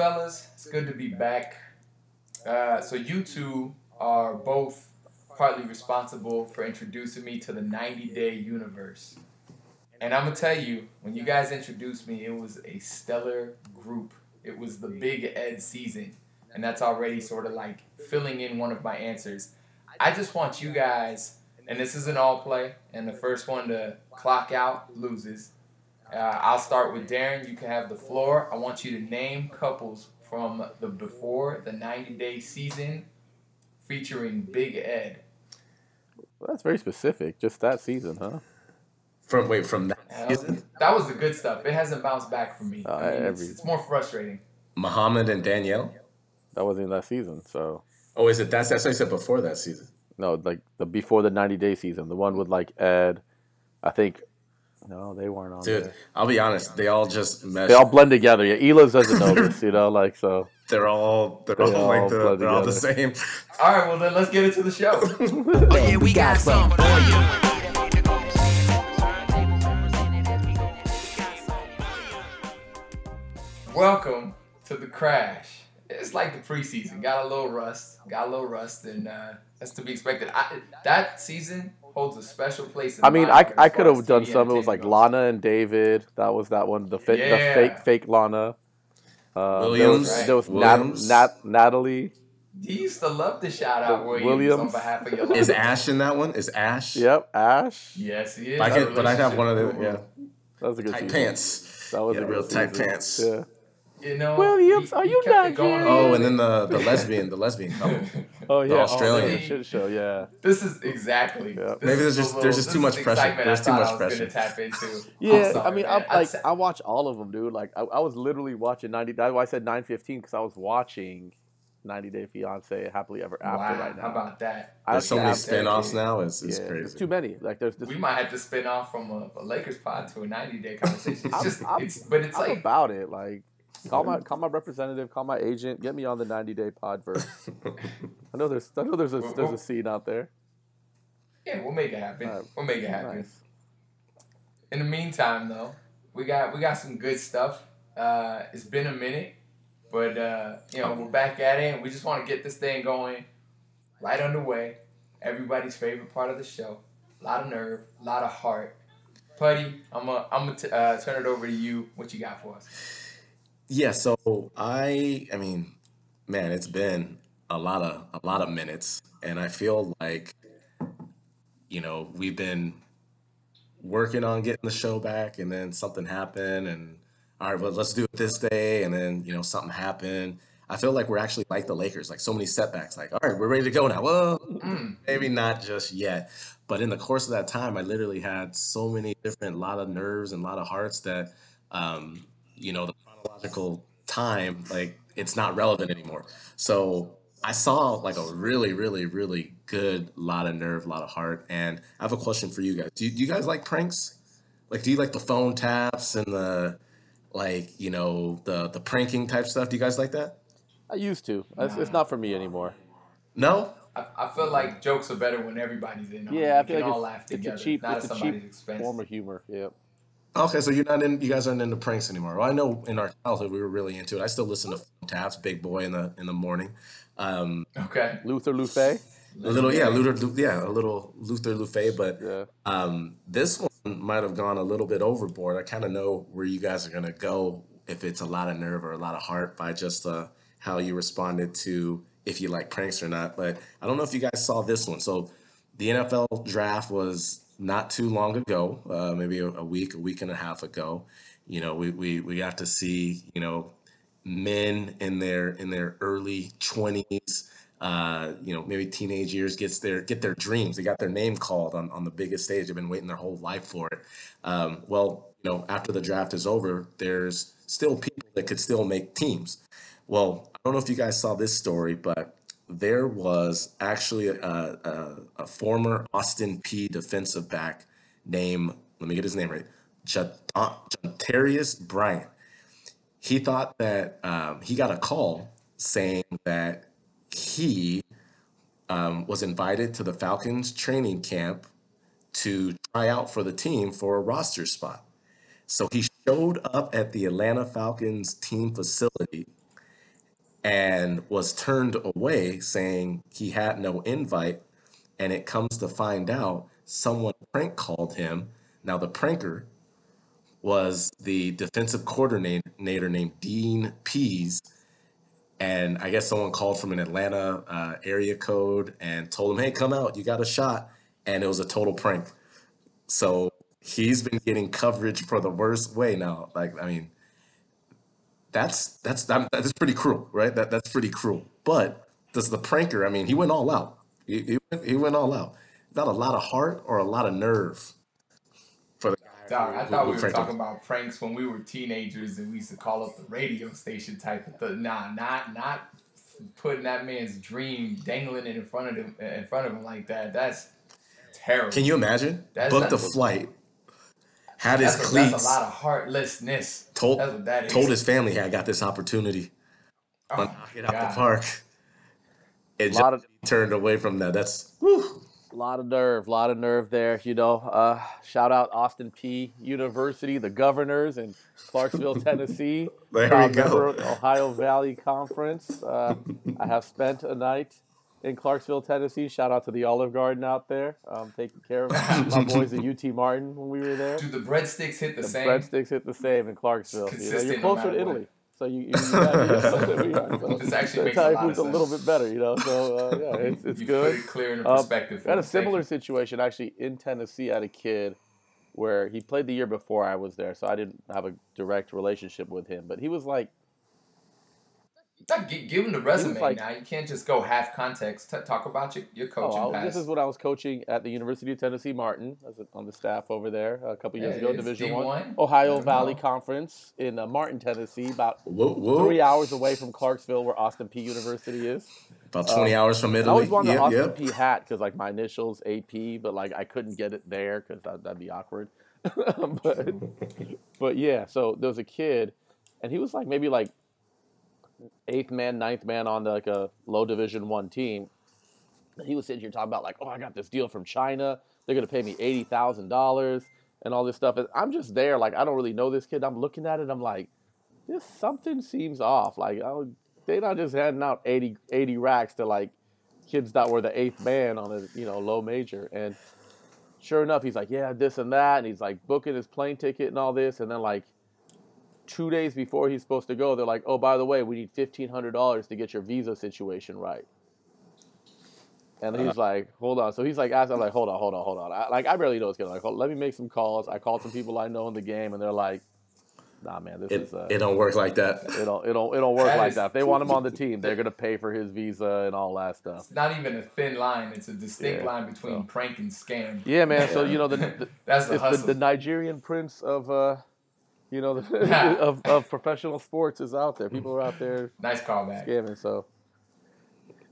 fellas, it's good to be back. Uh, so you two are both partly responsible for introducing me to the 90 Day Universe. And I'm gonna tell you, when you guys introduced me, it was a stellar group. It was the Big Ed season, and that's already sort of like filling in one of my answers. I just want you guys, and this is an all play, and the first one to clock out loses. Uh, I'll start with Darren. You can have the floor. I want you to name couples from the before the 90 day season featuring Big Ed. Well, that's very specific. Just that season, huh? From wait from that That was, season, that was the good stuff. It hasn't bounced back for me. Uh, I mean, it's, every- it's more frustrating. Muhammad and Danielle. That wasn't in that season. So Oh, is it that's that's what I said before that season? no, like the before the ninety day season, the one with like Ed. I think no, they weren't on Dude, there. I'll be honest. They all just mesh. They all blend together. Yeah, Elas doesn't know this, you know, like so. They're all they're They all all like the, they're all the same. All right, well then let's get into the show. Oh yeah, we got some for you. Welcome to the crash. It's like the preseason. Got a little rust. Got a little rust, and uh, that's to be expected. I, that season holds a special place. In I mean, I heart I could have done some. It was like goes. Lana and David. That was that one. The fake, the fake, fake Lana. Uh, Williams, There was, there was Williams. Nat, Natalie. You used to love to shout out Williams, Williams. on behalf of your Is. Ash in that one? Is Ash? Yep, Ash. Yes, he is. I That could, but I'd have one of the yeah That was a good tight season. pants. That was Yeah, a good real tight season. pants. Yeah. You know, Williams, he- are he you kept it going Oh, and then the the lesbian, the lesbian couple. Oh yeah, oh, Australian. Oh, yeah, shit show. Yeah. This is exactly. Yeah. this Maybe is there's just- little- there's just too much pressure. There's I too much I was pressure. Tap into. I'm Yeah, sorry, I mean, man. I'm like, I'd watch all of them, dude. Like, I, I was literally watching 90. That's why I said 915 because I was watching 90 Day Fiance, Happily Ever After wow, right now. how about that? I There's so many have- spin-offs now. It's, it's yeah, crazy. It's too many. Like, there's this. We might have to spin off from a, a Lakers pod to a 90 day conversation. It's I'm- just, I'm- it's, but it's I'm like, about it. Like, call my call my representative, call my agent, get me on the 90 Day Pod first. I know there's I know there's a there's a scene out there. yeah, we'll make it happen. Alright. We'll make it happen. Nice. In the meantime, though, we got we got some good stuff. Uh, it's been a minute, but uh, you know we're back at it, and we just want to get this thing going, right underway. Everybody's favorite part of the show. A lot of nerve, a lot of heart. Putty, I'm gonna I'm gonna t- uh, turn it over to you. What you got for us? Yeah, so I I mean, man, it's been a lot of a lot of minutes and I feel like you know, we've been working on getting the show back and then something happened and all right, well, let's do it this day and then, you know, something happened. I feel like we're actually like the Lakers, like so many setbacks. Like, all right, we're ready to go now. Well, Mm. maybe not just yet. But in the course of that time, I literally had so many different, lot of nerves and a lot of hearts that, um, you know, the chronological time, like it's not relevant anymore. So I saw like a really, really, really good lot of nerve, lot of heart. And I have a question for you guys. Do you, do you guys like pranks? Like, do you like the phone taps and the, like, you know, the the pranking type stuff? Do you guys like that? I used to. It's, it's not for me anymore. No? I, I feel like jokes are better when everybody's in. on it. Yeah, I We feel can like all it's, laugh it's a cheap, not it's a cheap expense. form of humor. Yep. Okay, so you're not in. You guys aren't into pranks anymore. Well, I know in our childhood we were really into it. I still listen to phone taps, Big Boy in the in the morning. Um, Okay. Luther Lufe. a little, yeah, Luther, yeah, a little Luther Lufe, but Yeah. um, this one might have gone a little bit overboard. I kind of know where you guys are gonna go if it's a lot of nerve or a lot of heart by just uh, how you responded to if you like pranks or not. But I don't know if you guys saw this one. So the NFL draft was not too long ago, uh, maybe a, a week, a week and a half ago. You know, we, we we got to see you know men in their in their early twenties, uh, you know, maybe teenage years gets their get their dreams. They got their name called on, on the biggest stage. They've been waiting their whole life for it. Um, well, you know, after the draft is over, there's still people that could still make teams. Well, I don't know if you guys saw this story, but there was actually a, a, a former Austin Peay defensive back named, let me get his name right, Jantarius Bryant. He thought that um, he got a call saying that he um, was invited to the Falcons training camp to try out for the team for a roster spot. So he showed up at the Atlanta Falcons team facility and was turned away saying he had no invite. And it comes to find out someone prank called him. Now, the pranker was the defensive coordinator named Dean Pees. And I guess someone called from an Atlanta uh, area code and told him, hey, come out, you got a shot. And it was a total prank. So he's been getting coverage for the worst way now. Like, I mean, that's that's that's pretty cruel, right? That that's pretty cruel. But does the pranker? I mean, he went all out. He, he, went, he went all out. Not a lot of heart or a lot of nerve for the guy. Dog, I thought we were talking about pranks when we were teenagers and we used to call up the radio station type of thing. Nah, not not putting that man's dream dangling it in front of him in front of him like that. That's terrible. Can you imagine? That's Booked a flight had his that's cleats. A, that's a lot of heartlessness. Told that's what that is. Told his family, "Hey, I got this opportunity. Oh, knock it out the park." It just of, turned away from that. That's whew. a lot of nerve, a lot of nerve there. You know, uh, shout out Austin Peay University, the Governors in Clarksville, Tennessee. there we go. Ohio Valley Conference. Uh, I have spent a night in Clarksville, Tennessee. Shout out to the Olive Garden out there, um, taking care of my boys at UT Martin when we were there. Do the breadsticks hit the, the same? breadsticks hit the same in Clarksville. You know, you're closer to Italy. So you, you, you got, you got, so this actually makes a, food's a little bit better, you know. So uh, yeah, it's, it's you good. Put it clear in um, perspective. Um, had a similar situation actually in Tennessee. I had a kid where he played the year before I was there, so I didn't have a direct relationship with him. But he was like give him the resume like, now. You can't just go half context. T- talk about your, your coaching oh, This is what I was coaching at the University of Tennessee Martin as a, on the staff over there a couple years ago, Division One, one, Ohio Valley know. Conference in uh, Martin, Tennessee, about whoa, whoa. three hours away from Clarksville, where Austin Peay University is. About twenty um, hours from Italy. I always wanted yep, the Austin yep. Peay hat because like my initials AP, but like I couldn't get it there because that, that'd be awkward. but but yeah, so there was a kid, and he was like maybe like eighth man, ninth man on like a low division one team. he was sitting here talking about like, oh, I got this deal from China. They're gonna pay me eighty thousand dollars and all this stuff. And I'm just there, like I don't really know this kid. I'm looking at it, I'm like, this something seems off. Like they're not just handing out 80, 80 racks to like kids that were the eighth man on a you know low major. And sure enough, he's like, yeah, this and that, and he's like booking his plane ticket and all this, and then like two days before he's supposed to go, they're like, "Oh, by the way, we need fifteen hundred dollars to get your visa situation right." And he's uh-huh. like, "Hold on." So he's like, "I'm like, hold on, hold on, hold on." I, like, I barely know what's going on. Like, let me make some calls. I called some people I know in the game, and they're like, "Nah, man, this it, is uh, it don't work like that. It don't it don't it don't work that like that. If they want him on the team, they're gonna pay for his visa and all that stuff. It's not even a thin line; it's a distinct yeah, line between so. prank and scam. Yeah, man. So you know the, the that's the, the, the Nigerian prince of. Uh, you know, of, of professional sports is out there. People are out there. Nice callback. Scamming. So,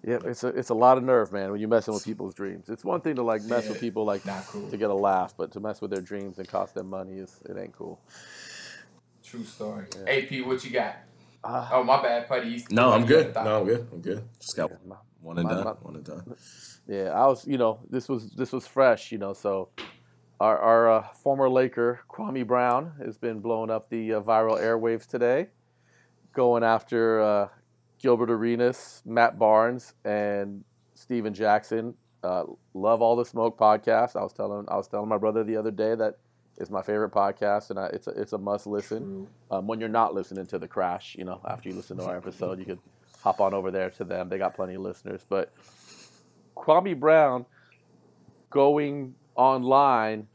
yeah, it's a it's a lot of nerve, man, when you're messing with people's dreams. It's one thing to like mess yeah, with people like cool. to get a laugh, but to mess with their dreams and cost them money is it ain't cool. True story. Yeah. AP, what you got? Uh, oh, my bad, Putty. No, I'm good. No, I'm good. I'm good. Just got yeah, my, one and my, done. My, one and done. Yeah, I was. You know, this was this was fresh. You know, so our, our uh, former Laker, Kwame Brown, has been blowing up the uh, viral airwaves today, going after uh, Gilbert Arenas, Matt Barnes, and Stephen Jackson. Uh, love all the smoke podcast. I was telling I was telling my brother the other day that it's my favorite podcast, and I, it's a, it's a must listen. Um, when you're not listening to the crash, you know, after you listen to our episode, you could hop on over there to them. They got plenty of listeners. But Kwame Brown going online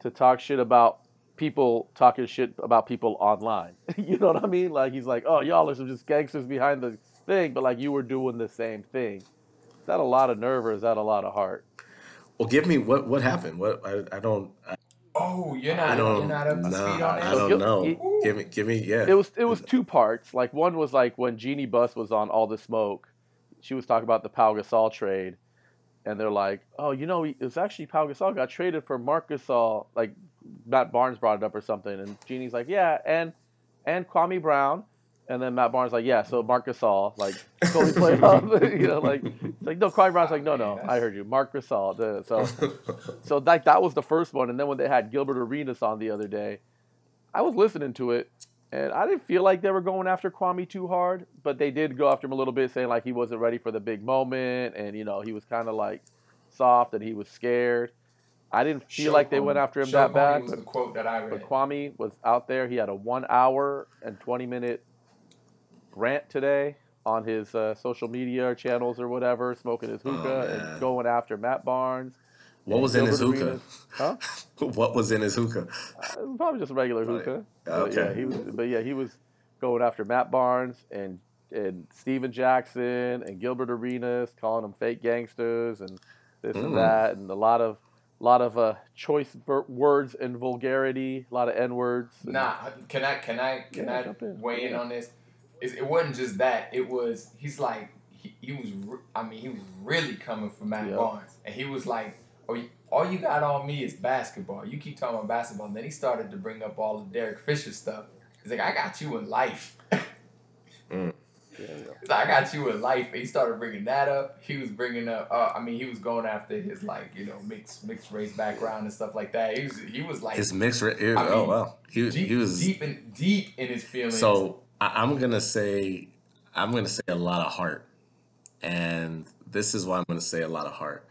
to talk shit about people talking shit about people online. you know what I mean? Like he's like, oh, y'all are some just gangsters behind the thing, but like you were doing the same thing. Is that a lot of nerve or is that a lot of heart? Well, give me what what happened. What I, I don't. I, oh, you're not. I don't, you're not up to no, speed on it. I don't know. give me, give me, yeah. It was it was two parts. Like one was like when Jeanie Buss was on All the Smoke, she was talking about the Pau Gasol trade, and they're like, "Oh, you know, it was actually Pau Gasol got traded for Marc Gasol." Like Matt Barnes brought it up or something, and Jeanie's like, "Yeah," and and Kwame Brown, and then Matt Barnes like, "Yeah." So Marc Gasol like totally played off, you know, like like no, Kwame Brown's like, "No, no, I heard you, Marc Gasol." So so like that was the first one, and then when they had Gilbert Arenas on the other day, I was listening to it, And I didn't feel like they were going after Kwame too hard, but they did go after him a little bit, saying like he wasn't ready for the big moment, and you know he was kind of like soft and he was scared. I didn't feel like they went after him Show that bad, was but, the quote that I read. but Kwame was out there. He had a one hour and twenty minute rant today on his uh, social media channels or whatever, smoking his hookah man. and going after Matt Barnes. What was in his hookah? Arenas. Huh? what was in his hookah? Uh, probably just a regular hookah. But okay. yeah, he was. But yeah, he was going after Matt Barnes and and Stephen Jackson and Gilbert Arenas, calling them fake gangsters and this Mm. and that, and a lot of lot of uh, choice ver- words and vulgarity, a lot of n words. Nah, can I can I can Yeah, I in. weigh in Yeah. on this? It, it wasn't just that. It was he's like he, he was. re- I mean, he was really coming for Matt Yeah. Barnes, and he was like, "Oh, all you got on me is basketball. You keep talking about basketball." And then he started to bring up all the Derek Fisher stuff. He's like, "I got you in life." Mm. Yeah, yeah. I got you in life. And he started bringing that up. He was bringing up. Uh, I mean, he was going after his like you know mixed mixed race background and stuff like that. He was he was like His mixed. Ra- it- I oh mean, wow, he deep, he was deep in deep in his feelings. So I, I'm gonna say I'm gonna say a lot of heart, and this is why I'm gonna say a lot of heart.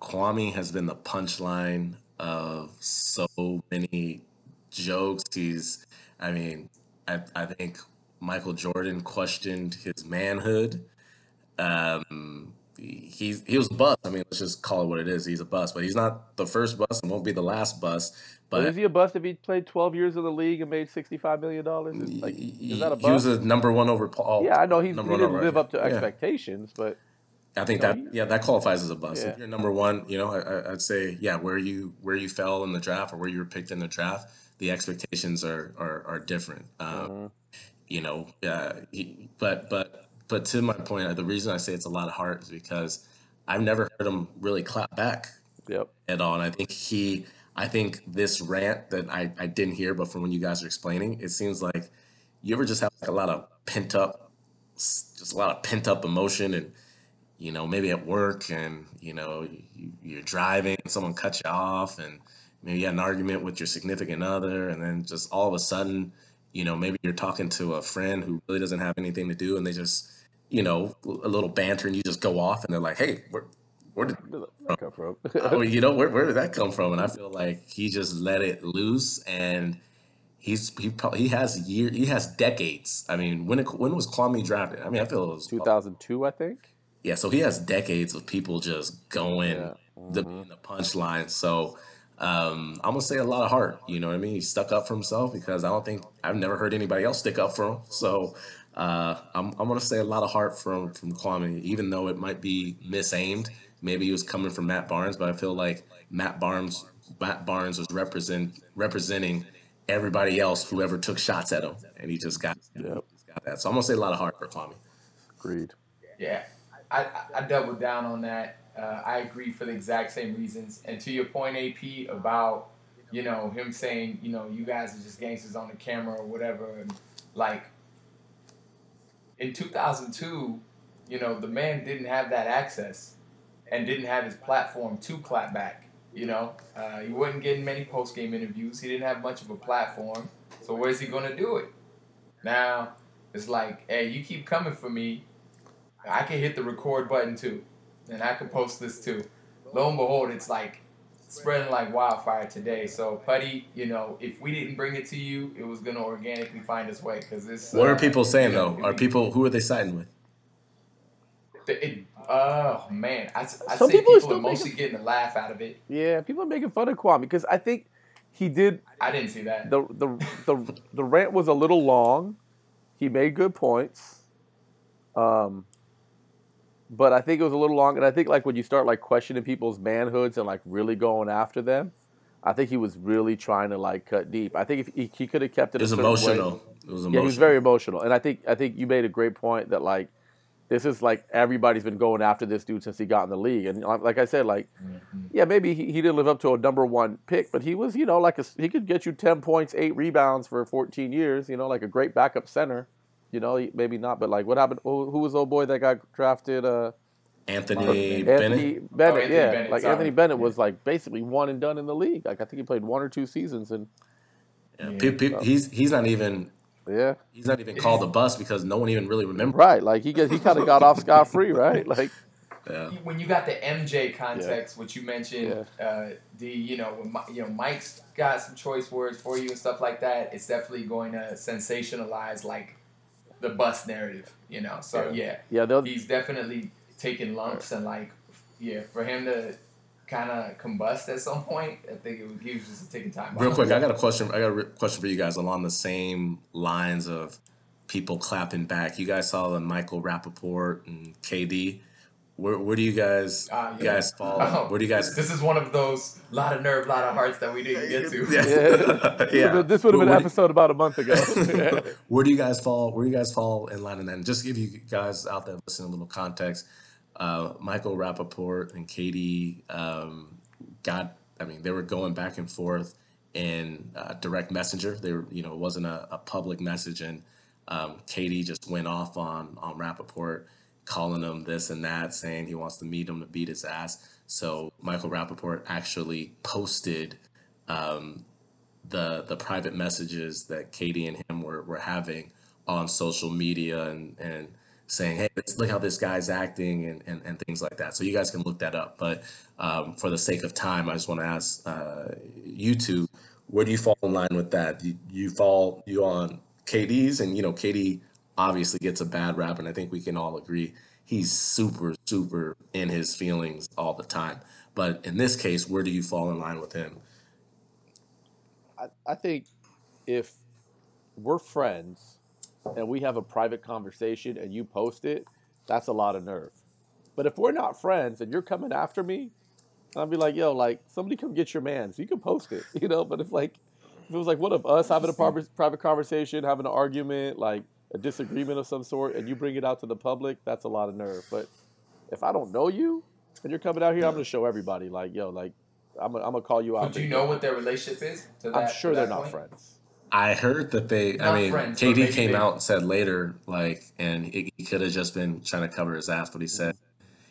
Kwame has been the punchline of so many jokes. He's, I mean, I I think Michael Jordan questioned his manhood. Um, he's he was a bust. I mean, let's just call it what it is. He's a bust, but he's not the first bust and won't be the last bust. But But is he a bust if he played 12 years in the league and made 65 million dollars? Like, is that a bust? he was a number one over Paul. Yeah, I know he's, he didn't overall. live up to Yeah. expectations, but I think that yeah, that qualifies as a bust. Yeah. If you're number one, you know, I, I'd say yeah, where you where you fell in the draft or where you were picked in the draft, the expectations are are, are different. Um, Mhm. You know, uh, he, but but but to my point, the reason I say it's a lot of heart is because I've never heard him really clap back yep. at all. And I think he, I think this rant that I, I didn't hear, but from when you guys are explaining, it seems like you ever just have like a lot of pent up, just a lot of pent up emotion, and you know maybe at work, and you know you, you're driving, and someone cuts you off, and maybe you had an argument with your significant other, and then just all of a sudden, you know maybe you're talking to a friend who really doesn't have anything to do, and they just you know a little banter, and you just go off, and they're like, hey, where, where did that come from? oh, you know where, where did that come from? And I feel like he just let it loose, and he's he probably he has year he has decades. I mean, when it, when was Kwame drafted? I mean, I feel it was 2002, I think. Yeah. So he has decades of people just going Yeah. the Mhm. the punchline. So um, I'm gonna say a lot of heart. You know what I mean? He stuck up for himself because I don't think I've never heard anybody else stick up for him. So. Uh, I'm, I'm gonna say a lot of heart from from Kwame, even though it might be misaimed. Maybe he was coming from Matt Barnes, but I feel like Matt Barnes Matt Barnes was represent representing everybody else who ever took shots at him, and he just got, Yep. just got that. So I'm gonna say a lot of heart for Kwame. Agreed. Yeah, I, I, doubled down on that. Uh, I agree for the exact same reasons. And to your point, AP, about you know him saying you know you guys are just gangsters on the camera or whatever, and like in 2002, you know the man didn't have that access and didn't have his platform to clap back. You know, uh, he wasn't getting many post game interviews. He didn't have much of a platform. So where's he gonna do it? Now it's like, hey, you keep coming for me. I can hit the record button too, and I can post this too. Lo and behold, it's like spreading like wildfire today. So, Putty, you know, if we didn't bring it to you, it was gonna organically find its way because this. What uh, are people saying though? Are people who are they siding with? It, oh man, I, I Some say people are people are still mostly getting a laugh out of it. Yeah, people are making fun of Kwame because I think he did I didn't see that. the the the the rant was a little long. He made good points. Um but I think it was a little long and I think like when you start like questioning people's manhoods and like really going after them, I think he was really trying to like cut deep. I think if he, he could have kept it It was a certain way- emotional. It was emotional. yeah, he was very emotional, and I think I think you made a great point that like this is like everybody's been going after this dude since he got in the league, and like like I said, like mm-hmm. yeah, maybe he, he didn't live up to a number one pick, but he was you know like a, he could get you ten points, eight rebounds for fourteen years, you know, like a great backup center. You know, maybe not, but like what happened? Who, who was the old boy that got drafted? Uh, Anthony Bennett. Anthony Bennett. Oh, Anthony yeah, Bennett, like sorry. Anthony Bennett was like basically one and done in the league. Like I think he played one or two seasons, and Yeah, Yeah. pe- pe- he's he's not even Yeah, He's not even called a bus because no one even really remembers. right. Like he get, he kind of got off scot free, right? Like Yeah. when you got the MJ context, which you mentioned, uh, the you know when Mi- you know Mike's got some choice words for you and stuff like that, it's definitely going to sensationalize like the bus narrative, you know. So yeah, yeah, they'll he's definitely taking lumps and like yeah, for him to kind of combust at some point, I think it was, he was just taking time. Real off. quick, I got a question. I got a re- question for you guys along the same lines of people clapping back. You guys saw the Michael Rapaport and KD. Where, where do you guys you yeah. guys fall? Oh, Where do you guys? This is one of those lot of nerve, lot of hearts that we didn't get to. Yeah, yeah. This would have been an where- episode about a month ago. where do you guys fall? Where do you guys fall in line? And then just give you guys out there listening a little context. Uh, Michael Rapaport and KD um, got. I mean, they were going back and forth in uh, direct messenger. They were, you know, it wasn't a, a public message, and um, KD just went off on on Rapaport, calling him this and that, saying he wants to meet him to beat his ass. So Michael Rapaport actually posted um, the the private messages that KD and him were, were having on social media and, and saying, hey, look how this guy's acting and, and, and things like that. So you guys can look that up. But um, for the sake of time, I just want to ask uh, you two, where do you fall in line with that? You, you fall you on KD's and you know KD obviously gets a bad rap, and I think we can all agree he's super super in his feelings all the time. But in this case, where do you fall in line with him? I, I think if we're friends and we have a private conversation and you post it, that's a lot of nerve. But if we're not friends and you're coming after me, I'll be like, yo, like somebody come get your man. So you can post it, you know. But if like if it was like one of us having a private private conversation, having an argument, like a disagreement of some sort, and you bring it out to the public, that's a lot of nerve. But if I don't know you and you're coming out here, I'm gonna show everybody, like, yo, like I'm gonna, I'm gonna call you out. But do you know what their relationship is? To that, I'm sure to they're that not point? friends. I heard that they. Not I mean, friends, KD maybe came they- out and said later, like, and he, he could have just been trying to cover his ass, but he said,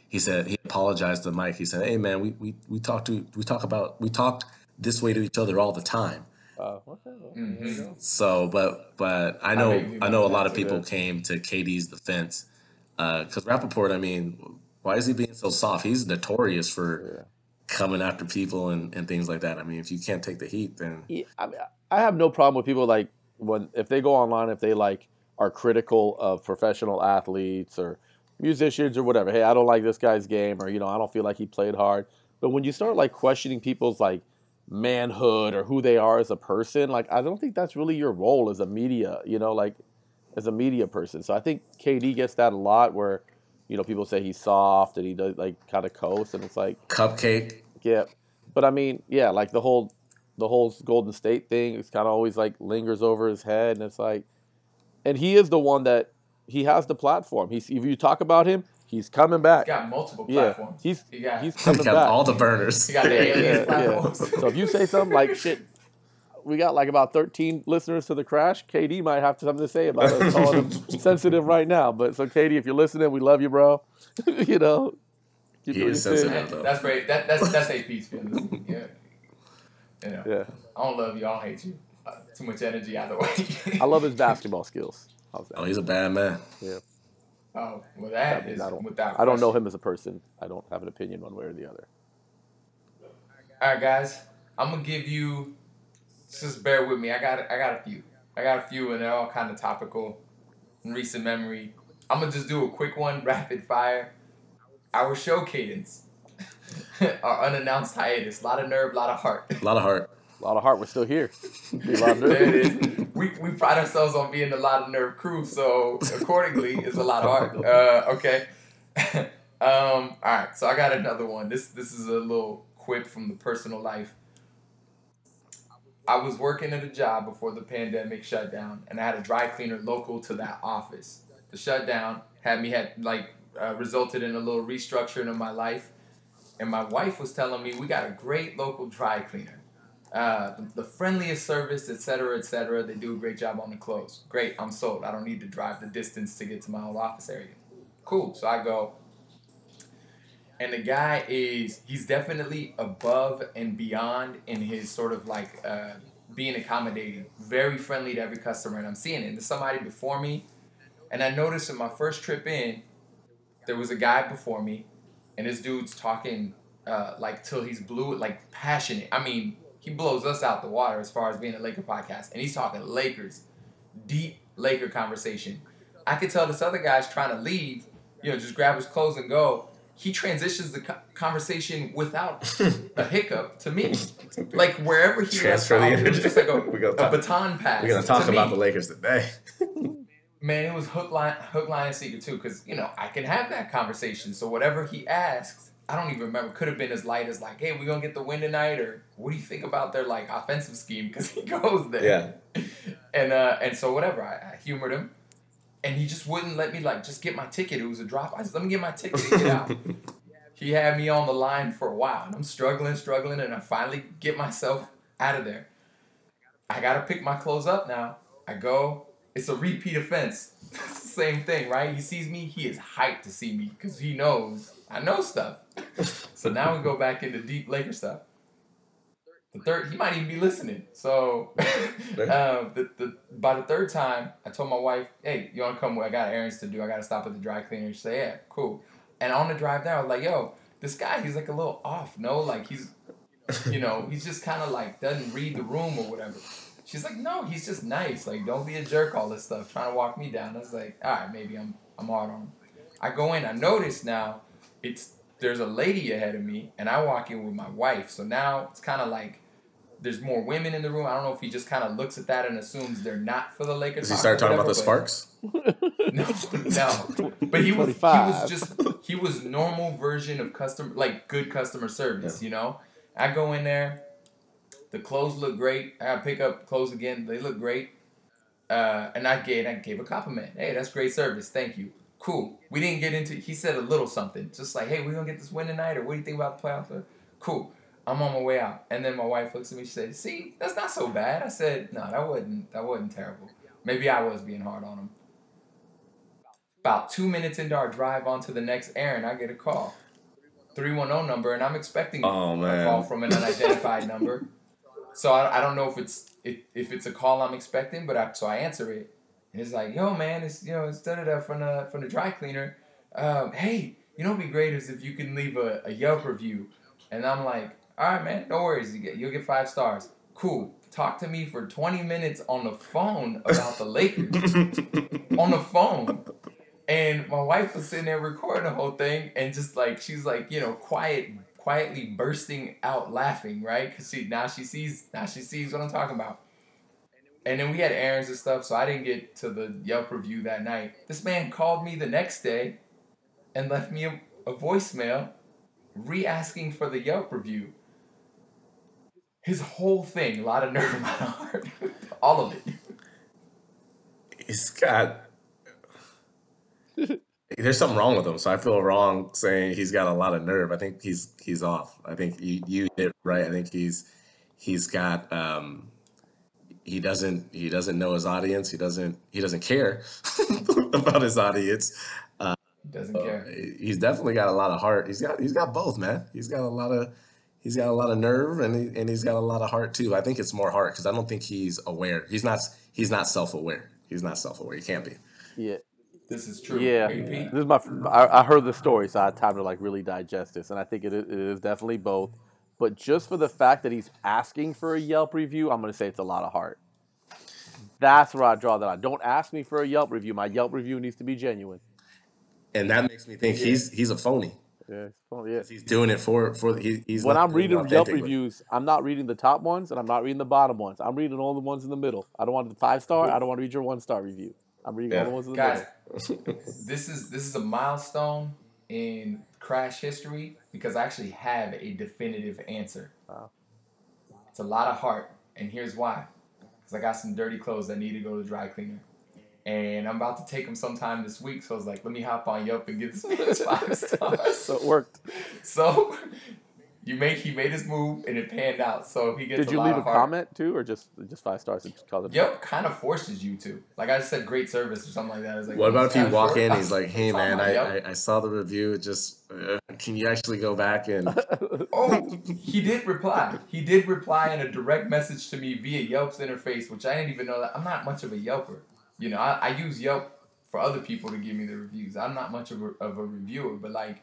he said he apologized to Mike. He said, "Hey, man, we we we talk to we talk about we talked this way to each other all the time." Uh, okay, well, Mhm. there you go. So, but but I know vaguely I know a lot of people yeah. came to KD's defense because Rapaport. I mean, why is he being so soft? He's notorious for Yeah. coming after people and, and things like that. I mean, if you can't take the heat, then Yeah, I, mean, I have no problem with people like when if they go online if they like are critical of professional athletes or musicians or whatever. Hey, I don't like this guy's game, or you know, I don't feel like he played hard. But when you start like questioning people's like manhood or who they are as a person, like I don't think that's really your role as a media. You know, like as a media person. So I think KD gets that a lot where. You know, people say he's soft and he does like kind of coast, and it's like, cupcake. yeah, but I mean, yeah, like the whole the whole Golden State thing is kind of always like lingers over his head, and it's like, and he is the one that he has the platform. He's if you talk about him, he's coming back. He's got multiple yeah, platforms. he's He got- he's He coming got back. all the burners. He got the alien yeah, platforms. yeah. So if you say something like shit, we got like about thirteen listeners to the crash. KD might have something to say about us calling him sensitive right now. But so KD, if you're listening, we love you, bro. you know, keep He is sensitive. though. that's great. That, that's that's AP's feelings. Yeah. You know, Yeah, I don't love you. I don't hate you. Uh, too much energy either way. I love his basketball skills. Oh, he's a bad man. Yeah. Oh, well, that I, mean, is I don't, without. I don't know him as a person. I don't have an opinion one way or the other. All right, guys. I'm gonna give you. Just bear with me. I got. I got a few. I got a few, and they're all kind of topical, in recent memory. I'm gonna just do a quick one, rapid fire. Our show cadence. Our unannounced hiatus. A lot of nerve, a lot of heart. A lot of heart. A lot of heart. We're still here. Be a lot of nerve. is. We, we pride ourselves on being a lot of nerve crew, so accordingly, it's a lot of heart. Uh, okay. um, all right, so I got another one. This this is a little quip from the personal life. I was working at a job before the pandemic shut down, and I had a dry cleaner local to that office. The shutdown had me had like uh, resulted in a little restructuring of my life, and my wife was telling me we got a great local dry cleaner uh, the, friendliest service, et cetera, et cetera. They do a great job on the clothes. Great, I'm sold. I don't need to drive the distance to get to my old office area. Cool. So I go, and the guy is he's definitely above and beyond in his sort of like uh, being accommodating, very friendly to every customer, and I'm seeing it. And there's somebody before me, and I noticed in my first trip in, there was a guy before me, and this dude's talking uh, like till he's blue, like passionate. I mean, he blows us out the water as far as being a Laker podcast, and he's talking Lakers, deep Laker conversation. I could tell this other guy's trying to leave, you know, just grab his clothes and go. He transitions the conversation without a hiccup to me, like wherever he Transfer the energy. just like a, a talk- baton pass. We're gonna talk to about me. the Lakers today. Man, it was hook line, hook line and seeker too, because you know I can have that conversation. So whatever he asks, I don't even remember. Could have been as light as like, "Hey, we're gonna get the win tonight," or "What do you think about their like offensive scheme?" Because he goes there. Yeah. And uh, and so whatever, I, I humored him, and he just wouldn't let me like just get my ticket. It was a drop. I said, "Let me get my ticket and get out." he had me on the line for a while, and I'm struggling, struggling, and I finally get myself out of there. I gotta pick my clothes up now. I go. It's a repeat offense. Same thing, right? He sees me. He is hyped to see me because he knows I know stuff. so now we go back into deep Laker stuff. The third, he might even be listening. So, um, the, the by the third time, I told my wife, "Hey, you want to come? I got errands to do. I got to stop at the dry cleaner." She said, "Yeah, cool." And on the drive there, I was like, "Yo, this guy, he's like a little off. No, like he's, you know, he's just kind of like doesn't read the room or whatever." She's like, "No, he's just nice. Like, don't be a jerk. All this stuff, trying to walk me down." I was like, "All right, maybe I'm I'm hard on him." I go in. I notice now, it's there's a lady ahead of me, and I walk in with my wife. So now it's kind of like there's more women in the room. I don't know if he just kind of looks at that and assumes they're not for the Lakers. Does he start or talking about the Sparks? No, no. But he was he was just he was normal version of customer like good customer service. You know, I go in there, the clothes look great. I pick up clothes again. They look great. Uh, and I gave I gave a compliment. Hey, that's great service. Thank you. Cool. We didn't get into. He said a little something, just like, "Hey, we gonna get this win tonight," or "What do you think about the playoffs?" Cool. I'm on my way out, and then my wife looks at me. She said, "See, that's not so bad." I said, "No, that wasn't that wasn't terrible. Maybe I was being hard on him." About two minutes into our drive onto the next errand, I get a call, three one zero number, and I'm expecting Oh, a man. call from an unidentified number. So I, I don't know if it's if, if it's a call I'm expecting, but I, so I answer it. It's like, yo, man, it's you know, it's da da da from the from the dry cleaner. Um, hey, you know, what'd be great is if you can leave a, a Yelp review. And I'm like, all right, man, no worries, you get you'll get five stars. Cool. Talk to me for 20 minutes on the phone about the Lakers on the phone. And my wife was sitting there recording the whole thing, and just like she's like, you know, quiet, quietly bursting out laughing, right? Because she now she sees now she sees what I'm talking about. And then we had errands and stuff, so I didn't get to the Yelp review that night. This man called me the next day, and left me a, a voicemail, re-asking for the Yelp review. His whole thing, a lot of nerve, lot of heart, all of it. He's got. There's something wrong with him, so I feel wrong saying he's got a lot of nerve. I think he's he's off. I think you you did right. I think he's he's got um he doesn't he doesn't know his audience. He doesn't he doesn't care about his audience. Doesn't care. Uh, he's definitely got a lot of heart. He's got he's got both, man. He's got a lot of he's got a lot of nerve and he, and he's got a lot of heart too. I think it's more heart because I don't think he's aware. He's not he's not self aware. He's not self aware. He can't be. Yeah. This is true. Yeah, AP. this is my. I, I heard the story, so I had time to like really digest this, and I think it is, it is definitely both. But just for the fact that he's asking for a Yelp review, I'm gonna say it's a lot of heart. That's where I draw that line. Don't ask me for a Yelp review. My Yelp review needs to be genuine. and that makes me think he's he's a phony. Yeah, it's yeah. He's doing it for for he, he's When not I'm reading Yelp reviews, I'm not reading the top ones and I'm not reading the bottom ones. I'm reading all the ones in the middle. I don't want the five star. I don't want to read your one star review. I'm reading all the ones in the Guys, middle. this is this is a milestone in crash history because I actually have a definitive answer. Wow. It's a lot of heart, and here's why. Because I got some dirty clothes that need to go to dry cleaner. And I'm about to take them sometime this week, so I was like, let me hop on Yelp and get this five stars. So it worked. So you made he made his move and it panned out. So if he gets a comment, Did a you lot leave a heart. comment too, or just just five stars and just call it? Yep, kind of forces you to. Like I just said, great service or something like that. It's like, What about if you walk for- in? He's like, "Hey man, I, Yelp. I, I saw the review. It just uh, Uh, can you actually go back and? Oh, he did reply. He did reply in a direct message to me via Yelp's interface, which I didn't even know that. I'm not much of a Yelper. You know, I, I use Yelp for other people to give me the reviews. I'm not much of a, of a reviewer, but like,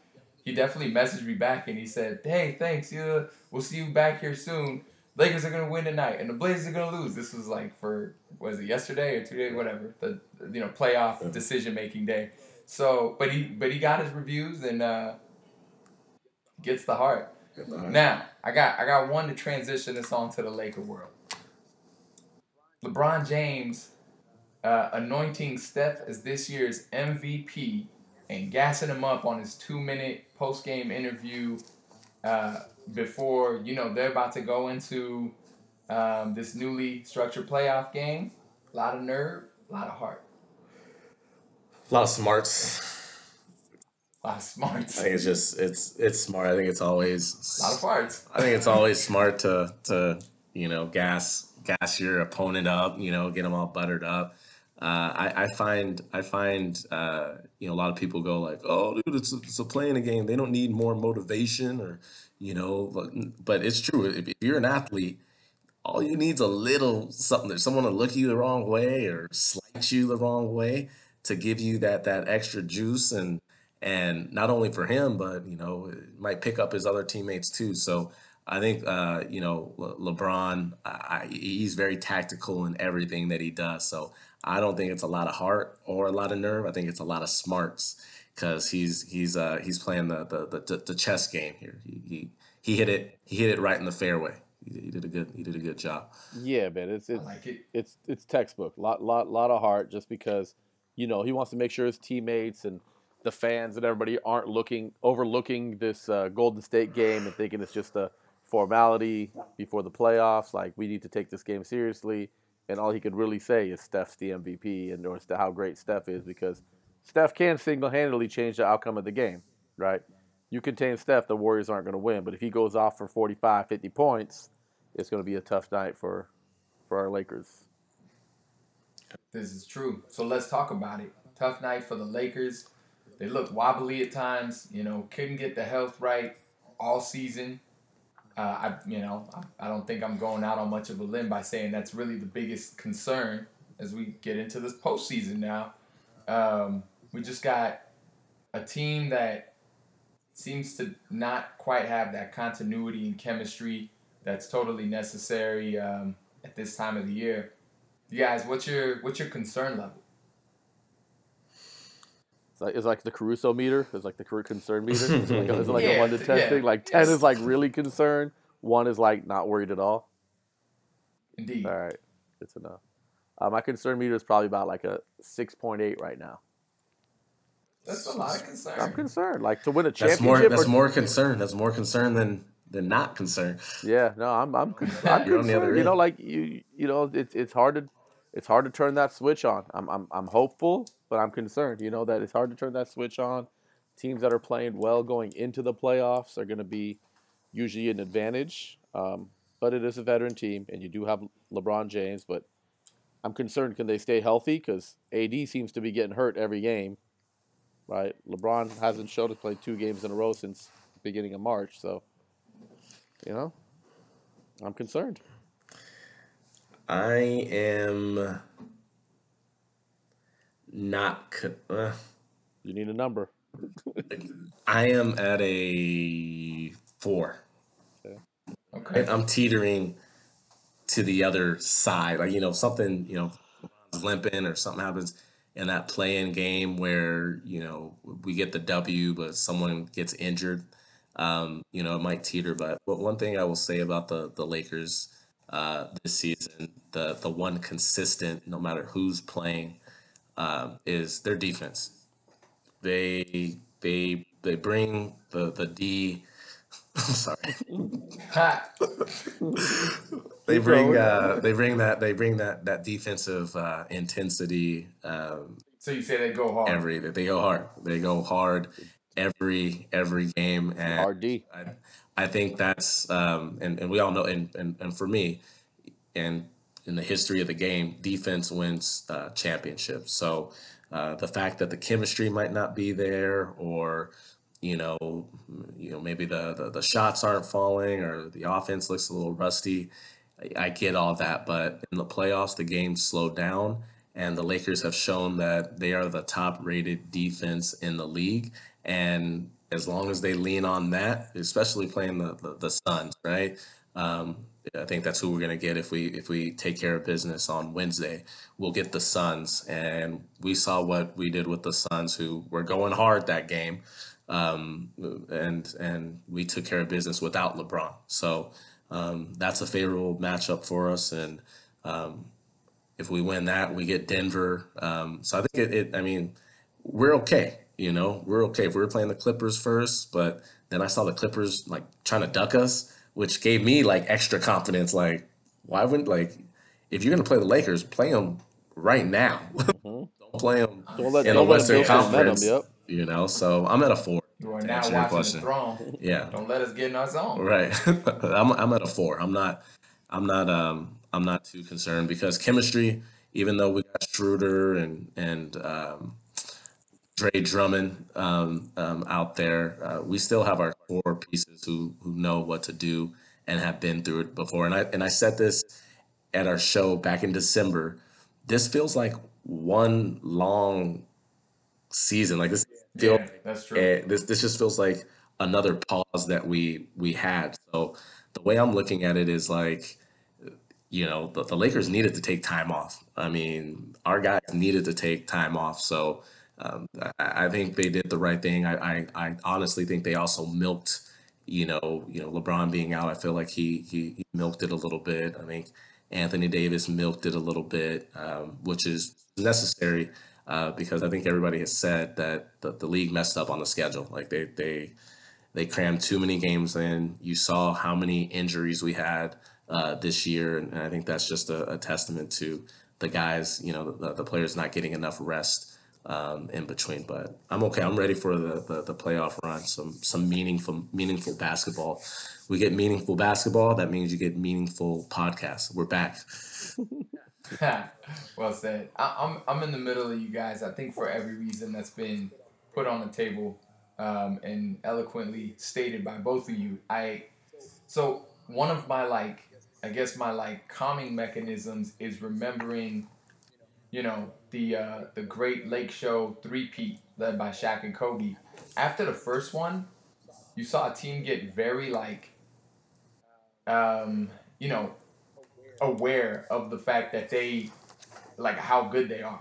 he definitely messaged me back and he said, "Hey, thanks. Yeah, we'll see you back here soon. Lakers are gonna win tonight, and the Blazers are gonna lose." This was like for was it yesterday or two days, whatever. The you know playoff decision making day. So, but he but he got his reviews and uh, gets the heart. Now, I got I got one to transition this on to the Laker world. LeBron James uh, anointing Steph as this year's MVP and gassing him up on his two minute post game interview uh, before you know they're about to go into um, this newly structured playoff game. A lot of nerve, a lot of heart, A lot of smarts. a lot of smarts, I think it's just it's it's smart. I think it's always a lot of farts. I think it's always smart to to you know gas gas your opponent up. You know, get them all buttered up. Uh, I, I find I find uh, you know a lot of people go like, oh, dude, it's it's a playing a game. They don't need more motivation or you know, but, but it's true. If, you're an athlete, all you need is a little something. There's someone to look you the wrong way or slight you the wrong way to give you that that extra juice and and not only for him, but you know, it might pick up his other teammates too. So I think uh, you know Le- LeBron, I- he's very tactical in everything that he does. So I don't think it's a lot of heart or a lot of nerve. I think it's a lot of smarts because he's he's uh, he's playing the, the the the chess game here. He, he he hit it he hit it right in the fairway. He, he did a good he did a good job. Yeah, man, it's it's like it. it's it's textbook. Lot lot lot of heart, just because you know he wants to make sure his teammates and the fans and everybody aren't looking overlooking this uh, Golden State game and thinking it's just a formality before the playoffs. Like we need to take this game seriously, and all he could really say is Steph's the MVP and or to how great Steph is because Steph can single handedly change the outcome of the game, right? You contain Steph, the Warriors aren't going to win. But if he goes off for 45, 50 points, it's going to be a tough night for for our Lakers. This is true. So let's talk about it. Tough night for the Lakers. They look wobbly at times. You know, couldn't get the health right all season. Uh, I, you know, I, don't think I'm going out on much of a limb by saying that's really the biggest concern as we get into this postseason now. Um, we just got a team that seems to not quite have that continuity and chemistry that's totally necessary um, at this time of the year. You guys, what's your what's your concern level? It's like it's like the Caruso meter. It's like the Caru- concern meter. It's like, a, it's like Yeah, a one to ten yeah. thing. Like ten Yes. is like really concerned. One is like not worried at all. Indeed. All right, good to know. Uh, my concern meter is probably about like a six point eight right now. That's a lot of concern. I'm concerned. Like to win a That's championship. more that's or- more concern. That's more concern than than not concern. Yeah, no, I'm I'm, I'm You're on the other concerned. You know, like you you know, it's it's hard to it's hard to turn that switch on. I'm I'm I'm hopeful, but I'm concerned. You know that it's hard to turn that switch on. Teams that are playing well going into the playoffs are going to be usually an advantage. Um, but it is a veteran team, and you do have LeBron James. But I'm concerned can they stay healthy? Because AD seems to be getting hurt every game. Right, LeBron hasn't showed to play two games in a row since beginning of March. So, you know, I'm concerned. I am not. Uh, You need a number. I am at a four. Okay. I'm teetering to the other side. Like you know, something you know, limping or something happens in that play-in game where you know we get the W, but someone gets injured. Um, you know, it might teeter. But, but one thing I will say about the the Lakers uh, this season, the the one consistent, no matter who's playing, um, is their defense. They they they bring the the D. I'm sorry. They bring uh, they bring that they bring that that defensive uh, intensity um, so you say they go hard. every they go hard they go hard every every game and RD. I, I think that's um, and, and we all know and, and, and for me and in the history of the game defense wins uh, championships so uh, the fact that the chemistry might not be there or you know, you know maybe the, the the shots aren't falling or the offense looks a little rusty. I, I get all that, but in the playoffs, the game slowed down, and the Lakers have shown that they are the top rated defense in the league. And as long as they lean on that, especially playing the the, the Suns, right? Um, I think that's who we're gonna get if we if we take care of business on Wednesday. We'll get the Suns, and we saw what we did with the Suns, who were going hard that game, um, and and we took care of business without LeBron. So um, that's a favorable matchup for us, and um, if we win that, we get Denver. Um, so I think it, it. I mean, we're okay. You know, we're okay. If we were playing the Clippers first, but then I saw the Clippers like trying to duck us which gave me like extra confidence. Like, why wouldn't like if you're gonna play the Lakers, play them right now. don't play them Don't let, in the Western Bill momentum. Conference. Yep. You know, so I'm at a four. You are to now answer your watching question. the throne. Yeah, Don't let us get in our zone. right. I'm I'm at a four. I'm not I'm not um I'm not too concerned because chemistry, even though we got Schroeder and and um, Dre Drummond um, um, out there, uh, we still have our core pieces who who know what to do and have been through it before. And I and I said this at our show back in December. This feels like one long season. Like this feels Yeah, that's true. Eh, this this just feels like another pause that we we had. So the way I'm looking at it is like, you know, the, the Lakers needed to take time off. I mean, our guys needed to take time off. So um, I, I think they did the right thing. I, I I honestly think they also milked, you know, you know, LeBron being out. I feel like he he, he milked it a little bit. I think Anthony Davis milked it a little bit, um, which is necessary uh, because I think everybody has said that the, the league messed up on the schedule. Like they they they crammed too many games in. You saw how many injuries we had uh, this year, and I think that's just a, a testament to the guys, you know, the, the players not getting enough rest um, in between. But I'm okay. I'm ready for the, the the playoff run. Some some meaningful meaningful basketball. We get meaningful basketball. That means you get meaningful podcasts. We're back. well said. I, I'm I'm in the middle of you guys. I think for every reason that's been put on the table um, and eloquently stated by both of you. I so one of my like I guess my like calming mechanisms is remembering, you know, the uh, the Great Lake Show three peat led by Shaq and Kobe. After the first one, you saw a team get very like, um, you know, aware of the fact that they like how good they are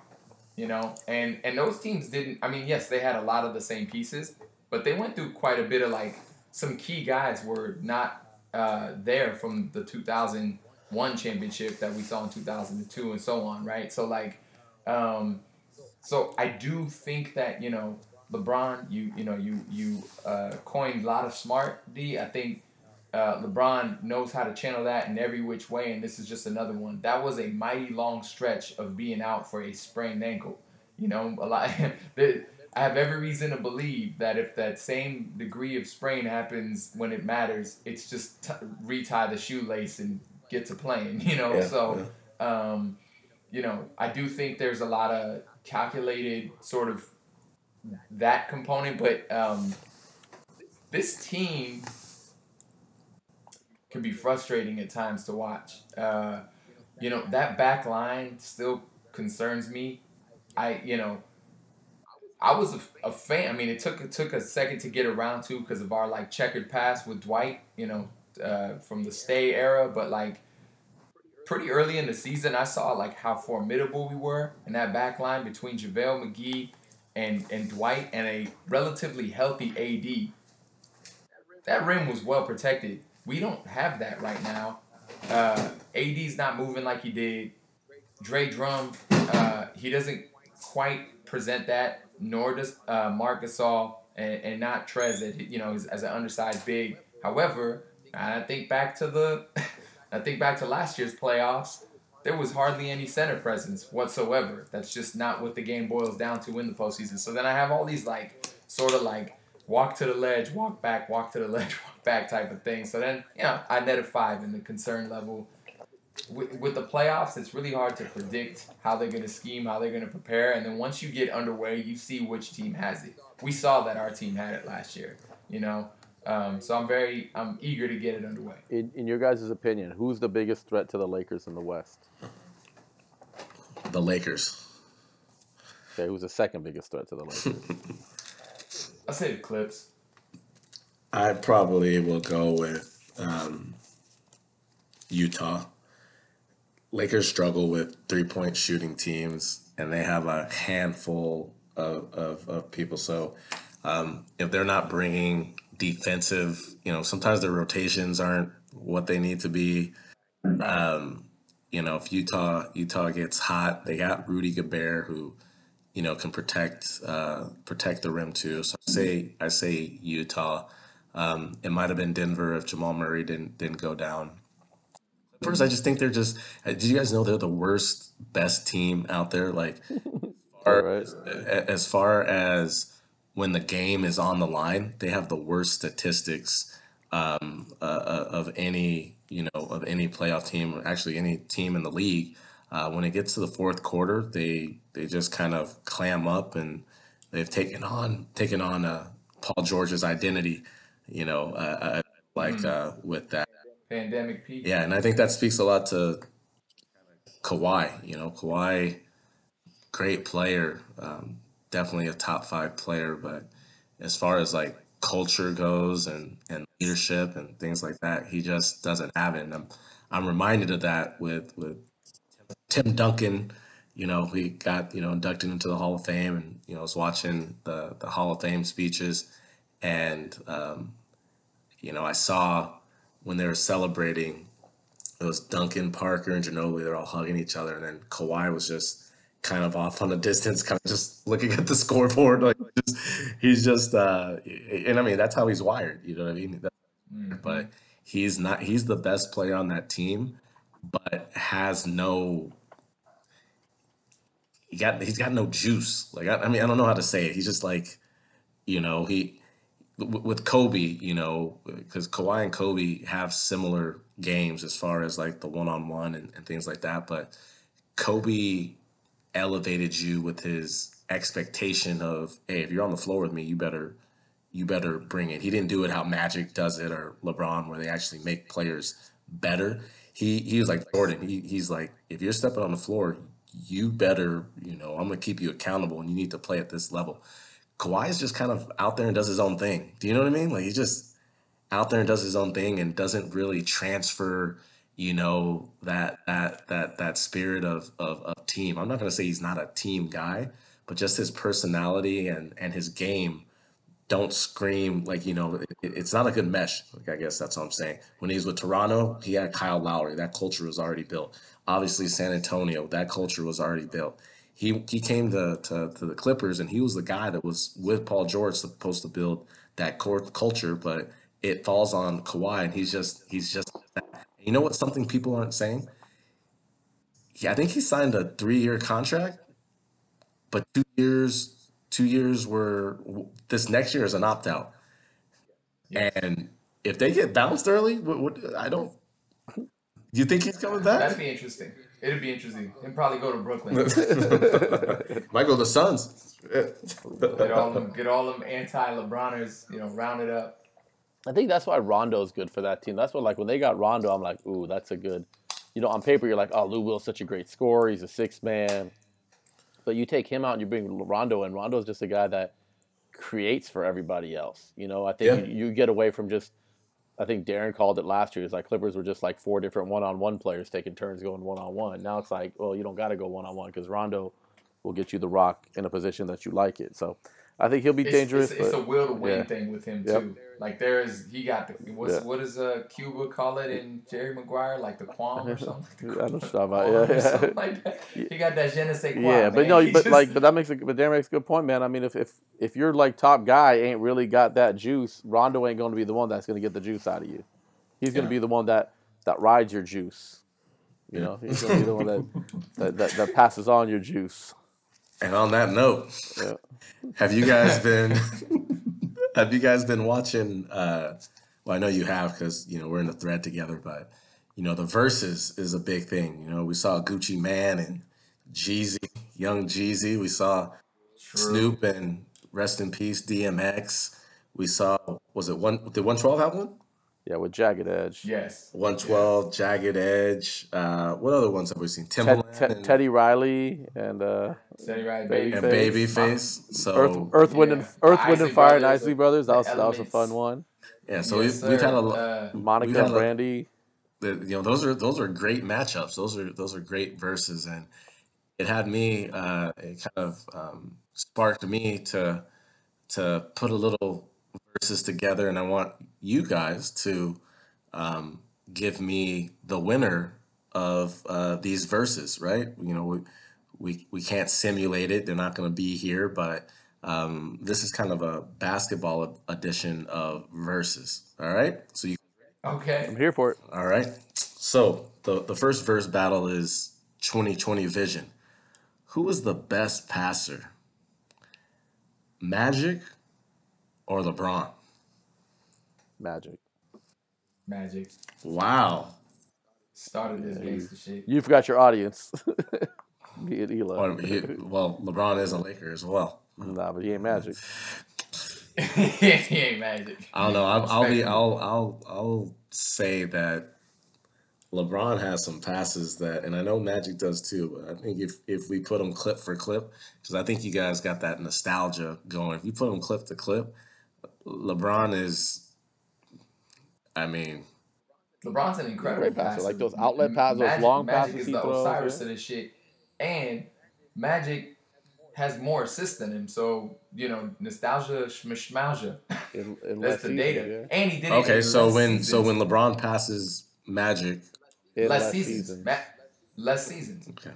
you know and and those teams didn't i mean yes they had a lot of the same pieces but they went through quite a bit of like some key guys were not uh, there from the 2001 championship that we saw in 2002 and so on right so like um so i do think that you know lebron you you know you you uh, coined a lot of smart d i think uh, LeBron knows how to channel that in every which way, and this is just another one. That was a mighty long stretch of being out for a sprained ankle. You know, a lot. I have every reason to believe that if that same degree of sprain happens when it matters, it's just t- retie the shoelace and get to playing. You know, Yeah, so um, you know, I do think there's a lot of calculated sort of that component, but um, this team can be frustrating at times to watch. Uh, you know, that back line still concerns me. I, you know, I was a, a fan. I mean, it took it took a second to get around to because of our like checkered past with Dwight. You know, uh, from the stay era, but like pretty early in the season, I saw like how formidable we were in that back line between JaVale McGee and and Dwight and a relatively healthy AD. That rim was well protected. We don't have that right now. Uh, AD's not moving like he did. Dre Drum, uh, he doesn't quite present that, nor does uh, Marc Gasol, and, and not Trez, you know, as, as an undersized big. However, I think back to the, I think back to last year's playoffs. There was hardly any center presence whatsoever. That's just not what the game boils down to in the postseason. So then I have all these like sort of like walk to the ledge, walk back, walk to the ledge, walk back type of thing. So then, you know, I net a five in the concern level. With, with the playoffs, it's really hard to predict how they're going to scheme, how they're going to prepare. And then once you get underway, you see which team has it. we saw that our team had it last year. You know, um, so I'm very I'm eager to get it underway. In, in your guys' opinion, who's the biggest threat to the Lakers in the West? The Lakers. Okay, who's the second biggest threat to the Lakers? I say the Clips. I probably will go with um, Utah. Lakers struggle with three point shooting teams, and they have a handful of, of, of people. So um, if they're not bringing defensive, you know, sometimes their rotations aren't what they need to be. Um, you know, if Utah Utah gets hot, they got Rudy Gobert who, you know, can protect uh, protect the rim too. So I say I say Utah. Um, it might have been Denver if Jamal Murray didn't didn't go down. First, I just think they're just. uh, Did you guys know they're the worst best team out there? Like, are, right. a- as far as when the game is on the line, they have the worst statistics um, uh, uh, of any you know of any playoff team, or actually any team in the league. Uh, when it gets to the fourth quarter, they they just kind of clam up and they've taken on taken on uh, Paul George's identity. You know, uh, uh, like uh, with that. Pandemic peak. Yeah, and I think that speaks a lot to Kawhi. You know, Kawhi, great player, um, definitely a top five player. But as far as like culture goes and and leadership and things like that, he just doesn't have it. And I'm I'm reminded of that with with Tim Duncan. You know, he got you know inducted into the Hall of Fame, and you know, I was watching the the Hall of Fame speeches, and um, you know, I saw when they were celebrating it was Duncan, Parker, and Ginobili. They're all hugging each other, and then Kawhi was just kind of off on the distance, kind of just looking at the scoreboard. Like just, he's just, uh, and I mean that's how he's wired. You know what I mean? Mhm. But he's not. He's the best player on that team, but has no. He got. He's got no juice. Like I, I mean, I don't know how to say it. He's just like, you know, he with Kobe, you know, because Kawhi and Kobe have similar games as far as like the one on one and things like that. But Kobe elevated you with his expectation of, hey, if you're on the floor with me, you better you better bring it. He didn't do it how Magic does it or LeBron, where they actually make players better. He he was like Jordan. He, he's like, if you're stepping on the floor, you better, you know, I'm gonna keep you accountable, and you need to play at this level. Kawhi is just kind of out there and does his own thing. Do you know what I mean? Like he's just out there and does his own thing and doesn't really transfer, you know, that that that that spirit of of, of team. I'm not gonna say he's not a team guy, but just his personality and and his game don't scream like you know it, it's not a good mesh like i guess that's what i'm saying. When he's with toronto he had kyle lowry. That culture was already built. Obviously san antonio that culture was already built. He he came to, to, to the clippers and he was the guy that was with paul george supposed to build that core culture but it falls on Kawhi and he's just he's just you know what something people aren't saying yeah i think he signed a three-year contract but two years two years were this next year is an opt-out and if they get bounced early what, what i don't do you think he's coming back? That'd be interesting. It'd be interesting. And probably go to Brooklyn. might go to the suns get all them, get all them anti-LeBroners, you know, rounded up. I think that's why Rondo's good for that team. That's what like when they got Rondo, I'm like, ooh, that's a good. You know, on paper you're like, oh, Lou Will's such a great scorer. He's a six man. But you take him out and you bring Rondo in. Rondo's just a guy that creates for everybody else. You know, I think Yeah. you, you get away from just. I think Darren called it last year. It's like Clippers were just like four different one-on-one players taking turns going one-on-one. Now it's like, well, you don't got to go one-on-one because Rondo will get you the rock in a position that you like it. So I think he'll be It's, dangerous. it's, it's a will to win yeah. thing with him Yep. too. Like there is, he got the what's Yeah. what does uh Cuba call it in Jerry Maguire, like the kwan or something. Like the I know what kwan you're about. Yeah, yeah. like that. He got that je ne sais quoi. Yeah, but no, He but just- like, but that makes a but Darren makes a good point, man. I mean, if if if your like top guy ain't really got that juice, Rondo ain't going to be the one that's going to get the juice out of you. He's going to be the one that that rides your juice. You know, he's going to be the one that, that that that passes on your juice. And on that note Yeah. Have you guys been have you guys been watching uh well I know you have because you know we're in the thread together, but you know the Verzuz is a big thing. You know, we saw Gucci Mane and Jeezy, young Jeezy. We saw True. Snoop and rest in peace, DMX. We saw, was it one? Did 112 have one? Yeah, with Jagged Edge. Yes. 112, Jagged Edge. Uh, what other ones have we seen? Ted, Timbaland Ted- and, Teddy Riley and uh, Steady right, Baby baby. and Face. Babyface. So Earth, Earth, Wind, and. Earth, Wind and Fire, and Brothers, Isley Brothers. That was that was a fun one. yeah, so Yes, we've, we've had a lot. Uh, Monica We've and Brandy. the, you know those are those are great matchups. Those are those are great Verzuz, and it had me. Uh, it kind of um, sparked me to to put a little verses together, and I want you guys to um, give me the winner of uh, these verses. Right? You know, we we we can't simulate it. They're not going to be here, but um, this is kind of a basketball edition of Verzuz. All right, so you Okay. I'm here for it. all right. So the the first verse battle is 2020 vision. Who is the best passer? Magic or LeBron? Magic. Magic. Wow. Started this gangster shit. You forgot your audience. Me and Ela. Or he- well, LeBron is a Laker as well. Nah, but he ain't Magic. he ain't magic. I don't know. I'll, I'll be. I'll. I'll. I'll say that LeBron has some passes that, and I know Magic does too. But I think if if we put them clip for clip, because I think you guys got that nostalgia going. If you put them clip to clip, LeBron is. I mean, LeBron's an incredible Great passer, passer. like those outlet passes, those long Magic passes is he the throws, Osiris yeah. of this shit, and Magic has more assists than him. So you know, nostalgia, schmishmalgia. In, in That's the seasons, data, and he did it. okay. So less when so when LeBron passes Magic, less, less seasons, seasons. Ma- less seasons. okay,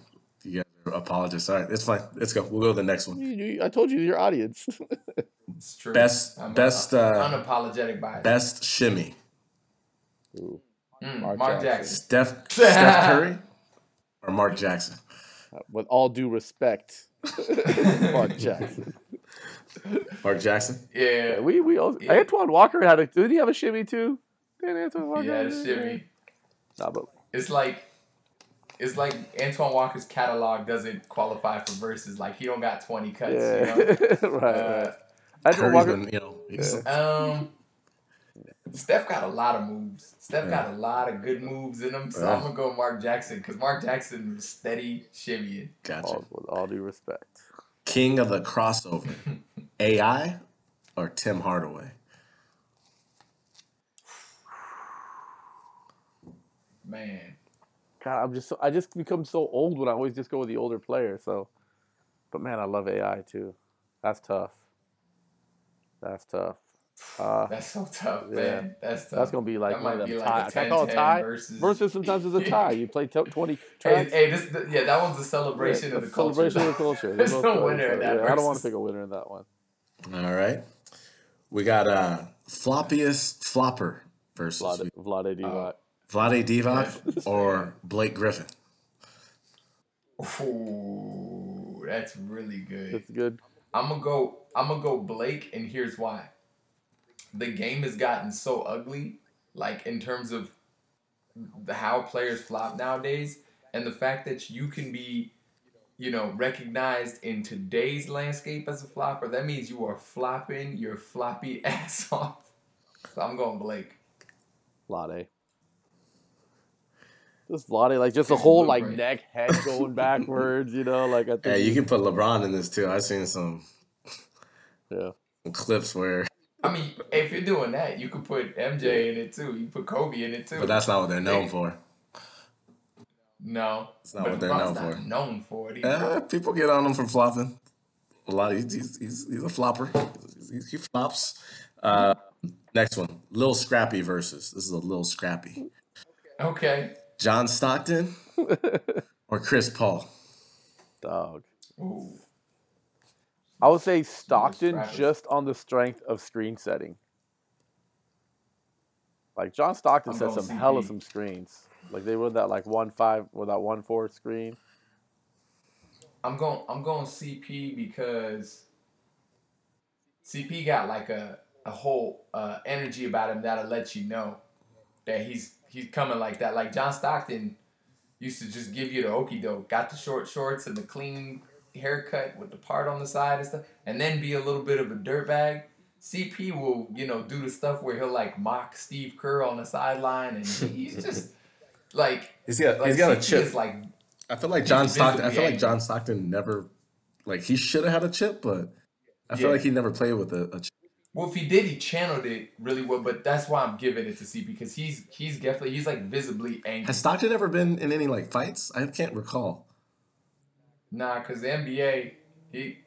you guys are apologists. All right, it's fine. Let's go. We'll go to the next one. You- you- I told you your audience. It's true. Best- I'm best, uh, uh, unapologetic bias. Best shimmy. Ooh, Mm, Mark Mark, Jackson. Jackson. Steph Steph Curry or Mark Jackson? with all due respect, Mark Jackson. Mark Jackson. Yeah, Yeah, we we also, Yeah. Antoine Walker had a. Did he have a shimmy too? Did Antoine Walker? he had a shimmy. Nah, but It's like it's like Antoine Walker's catalog doesn't qualify for Verzuz. Like he don't got twenty cuts. yeah, You know? right, Uh, right. Antoine Curry's Walker. been, you know, he's, Um, Steph got a lot of moves. Steph Yeah. got a lot of good moves in him. So Yeah. I'm gonna go Mark Jackson because Mark Jackson steady shimmying. gotcha. All, with all due respect, King of the crossover, AI or Tim Hardaway? Man, God, I'm just so, I just become so old when I always just go with the older player. So, but man, I love AI too. That's tough. That's tough. Uh, that's so tough, Yeah. man. That's tough. that's gonna be like That one of might them be tie. like a Can I call it tie? versus- Versus sometimes it's a tie. You play t- twenty Hey, tracks. hey, this yeah, that one's a celebration Yeah, of the a culture. celebration of the culture. There's There's no no winner in that. Yeah, I don't want to pick a winner in that one. All right. We got uh floppiest flopper versus Vlade, Vlade Divac. Vlade Divac That's or Blake Griffin. Ooh, that's really good. That's good. I'm gonna go. I'm gonna go Blake, and here's why. The game has gotten so ugly, like in terms of the how players flop nowadays, and the fact that you can be, you know, recognized in today's landscape as a flopper. That means you are flopping your floppy ass off. So I'm going Blake. Vlade. Just Vlade, like just a whole like break. neck, head going backwards, you know, like I think. Yeah, you can put LeBron in this too. I've seen some yeah. clips where, I mean, if you're doing that, you could put MJ in it too. You put Kobe in it too. but that's not what they're known for. no, it's not but what they're known not for. known for it. Either. Uh, people get on him for flopping. A lot. Of, he's, he's, he's, he's a flopper. He, he flops. Uh, next one, Lil Scrappy versus. This is a Lil Scrappy. Okay. John Stockton or Chris Paul. Dog. Ooh. I would say Stockton just on the strength of screen setting. Like John Stockton I'm set going some hella CP. some screens. Like they run that like one five or that one four screen. I'm going. I'm going CP because CP got like a a whole uh, energy about him that'll let you know that he's he's coming like that. Like John Stockton used to just give you the okey doke. Got the short shorts and the clean haircut with the part on the side and stuff, and then be a little bit of a dirtbag. CP will, you know, do the stuff where he'll like mock Steve Kerr on the sideline, and he's just like, He's got like he's got a chip. is like, I feel like John Stockton. I visibly feel like. John Stockton never, like he should have had a chip, but I feel Yeah. like he never played with a, a chip. Well, if he did, he channeled it really well. But that's why I'm giving it to CP because he's he's definitely he's like visibly angry. Has Stockton ever been in any like fights? I can't recall. Nah, because the NBA, he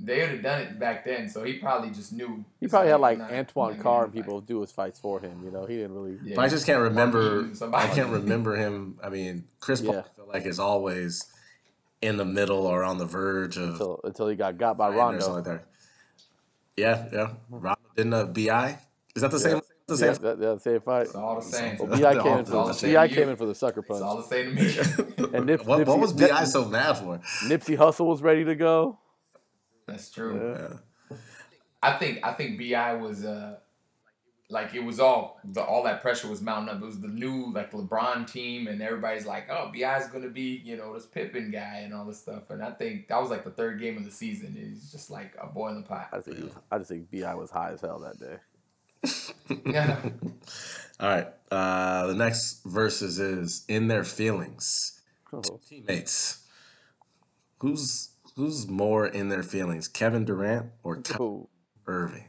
they would have done it back then, so he probably just knew. He probably had like nah, Antoine I'm Carr and getting people do his fights for him. You know, he didn't really. Yeah. But I just can't remember. I can't remember him. I mean, Chris Paul. Yeah. I feel like is always in the middle or on the verge of Until until he got got by fighting or Rondo. something like that. Yeah, yeah. Rondo didn't uh, Bi. Is that the same? The same. Yeah, that, that same fight. It's all the same. Well, Bi came in for the the Bi came in for the sucker punch. It's all the same to me. And Nip, what, what was Bi so mad for? Nipsey Hussle was ready to go. That's true. Yeah. I think I think Bi was uh like it was all the all that pressure was mounting up. It was the new like LeBron team, and everybody's like, oh, Bi's gonna be you know this Pippen guy and all this stuff. And I think that was like the third game of the season. He's just like a boiling pot. I just think he was, I just think Bi was high as hell that day. Yeah. All right. Uh, the next verses is in their feelings. Oh, Teammates. Who's who's more in their feelings, Kevin Durant or Kyrie ooh, Irving?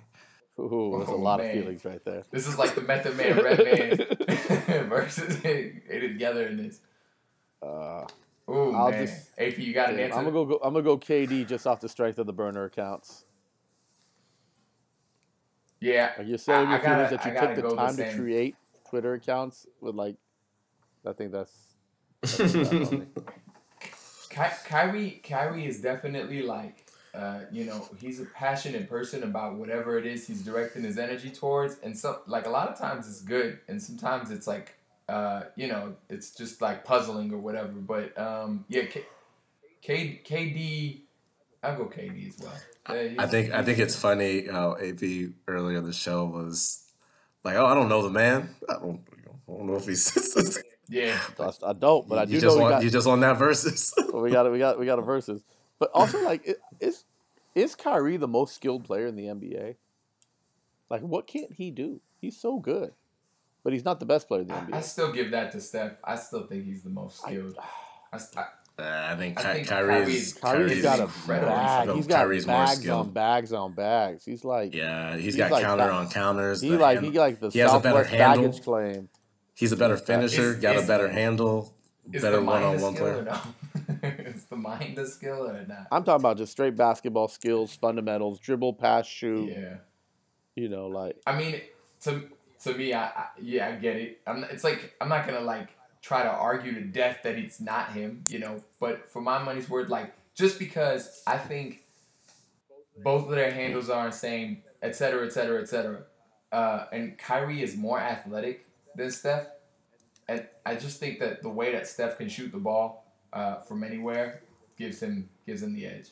Ooh, there's a Oh, lot man. of feelings right there. This is like the Method Man, Redman versus they together in this. Uh, Ooh I'll man, just- AP, you got an I'm answer? gonna go, go. I'm gonna go KD just off the strength of the burner accounts. yeah, Like you're saying I- your I gotta- feelings that you took the go the time to create Twitter accounts with like. I think that's. that's. Ky- Kyrie, Kyrie is definitely like, uh, you know, he's a passionate person about whatever it is he's directing his energy towards, and so like a lot of times it's good, and sometimes it's like, uh, you know, it's just like puzzling or whatever. But um, yeah, K- K- KD, I'll go KD as well. Uh, I think I think it's funny how AP earlier in the show was like, "Oh, I don't know the man. I don't, I don't know if he's." yeah. I don't, but I do you just we want got. you just on that versus. We got it. We got we got a versus. But also, like, i- is is Kyrie the most skilled player in the NBA? Like, what can't he do? He's so good, but he's not the best player in the I, I still give that to Steph. I still think he's the most skilled. I, I, Uh, I think, I Ky- think Kyrie's Kyrie's- Kyrie's Kyrie's got a bag. He's got Kyrie's more bags skilled. on bags on bags. He's like, yeah, he's He's got like counter that- on counters. he like hand- he like the he has a better Southwest handle. claim. he's a better finisher. Is- got a better handle. better one on one player. no? the mind a skill or not? I'm talking about just straight basketball skills, fundamentals, dribble, pass, shoot. Yeah. You know, like I mean, to to me, I, I yeah, I get it. I'm. It's like I'm not gonna like try to argue to death that it's not him, you know. But for my money's worth, like just because I think both of their handles are insane, et cetera, et cetera, et cetera, uh, and Kyrie is more athletic than Steph, and I just think that the way that Steph can shoot the ball uh, from anywhere gives him gives him the edge.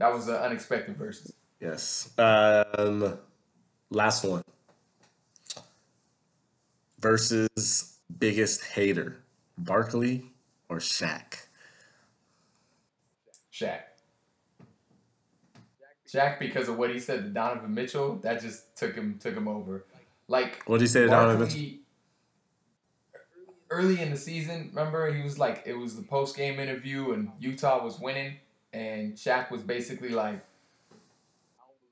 That was an unexpected versus. Yes. Um, last one. Versus biggest hater, Barkley or Shaq? Shaq. Shaq because of what he said to Donovan Mitchell, that just took him took him over. Like What did he say to Donovan Mitchell? Early in the season, remember he was like it was the post game interview and Utah was winning and Shaq was basically like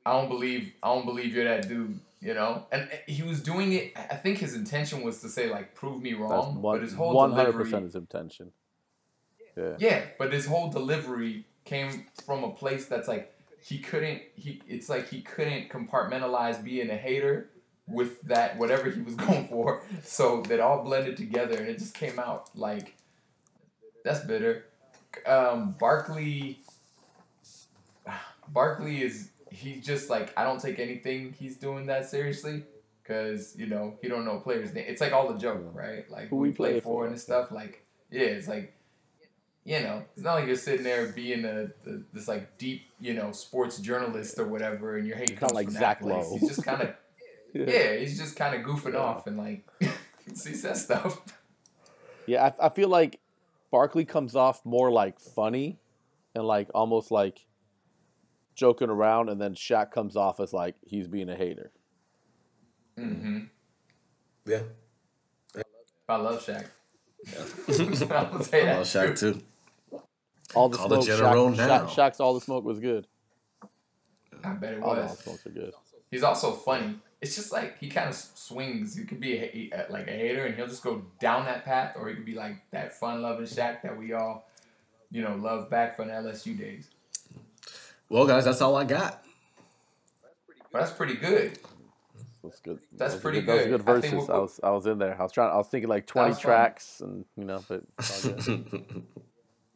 I don't believe I don't believe you're that dude, you know? And he was doing it I think his intention was to say like prove me wrong, one but his whole one hundred delivery percent his intention. Yeah. yeah, but his whole delivery came from a place that's like he couldn't he it's like he couldn't compartmentalize being a hater with that whatever he was going for. So that all blended together and it just came out like that's bitter. Um Barkley Barkley is he's just like I don't take anything he's doing that seriously because you know he don't know players name. It's like all the joke, right? Like Who we play play for for. and stuff. Like yeah, it's like you know, it's not like you're sitting there being a, a this like deep you know sports journalist or whatever, and your hate Kinda comes like from Zach that place. Lowe. He's just kind of yeah, he's just kind of goofing Yeah. off and like he says stuff. Yeah, I, I feel like Barkley comes off more like funny and like almost like joking around, and then Shaq comes off as like he's being a hater. Mm-hmm. Yeah. I love Shaq. I will say I that love Shaq too. All the Call the smoke, general Shaq, now. Shaq, Shaq's all the smoke was good. I bet it All the smokes are good. He's also funny. It's just like he kind of swings. He could be a, he- uh, like a hater, and he'll just go down that path, or he could be like that fun-loving Shaq that we all, you know, love back from the LSU days. Well, guys, that's all I got. But that's pretty good. That's good. That's Those are pretty Those are good. good I think verses. we'll I was I was in there. I was trying. I was thinking like twenty was fun. tracks, and you know, but it's all good.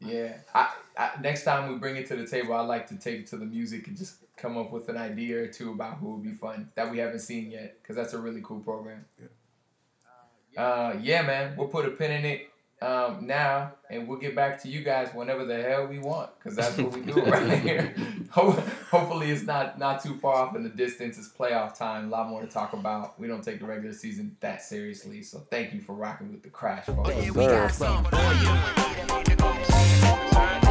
Yeah. I, I next time we bring it to the table, I like to take it to the music and just come up with an idea or two about who would be fun that we haven't seen yet, because that's a really cool program. Yeah. Uh, yeah, man. We'll put a pin in it um, now, and we'll get back to you guys whenever the hell we want, because that's what we do right here. Hopefully, it's not not too far off in the distance. It's playoff time. A lot more to talk about. We don't take the regular season that seriously, so thank you for rocking with the crash, folks. Yeah, we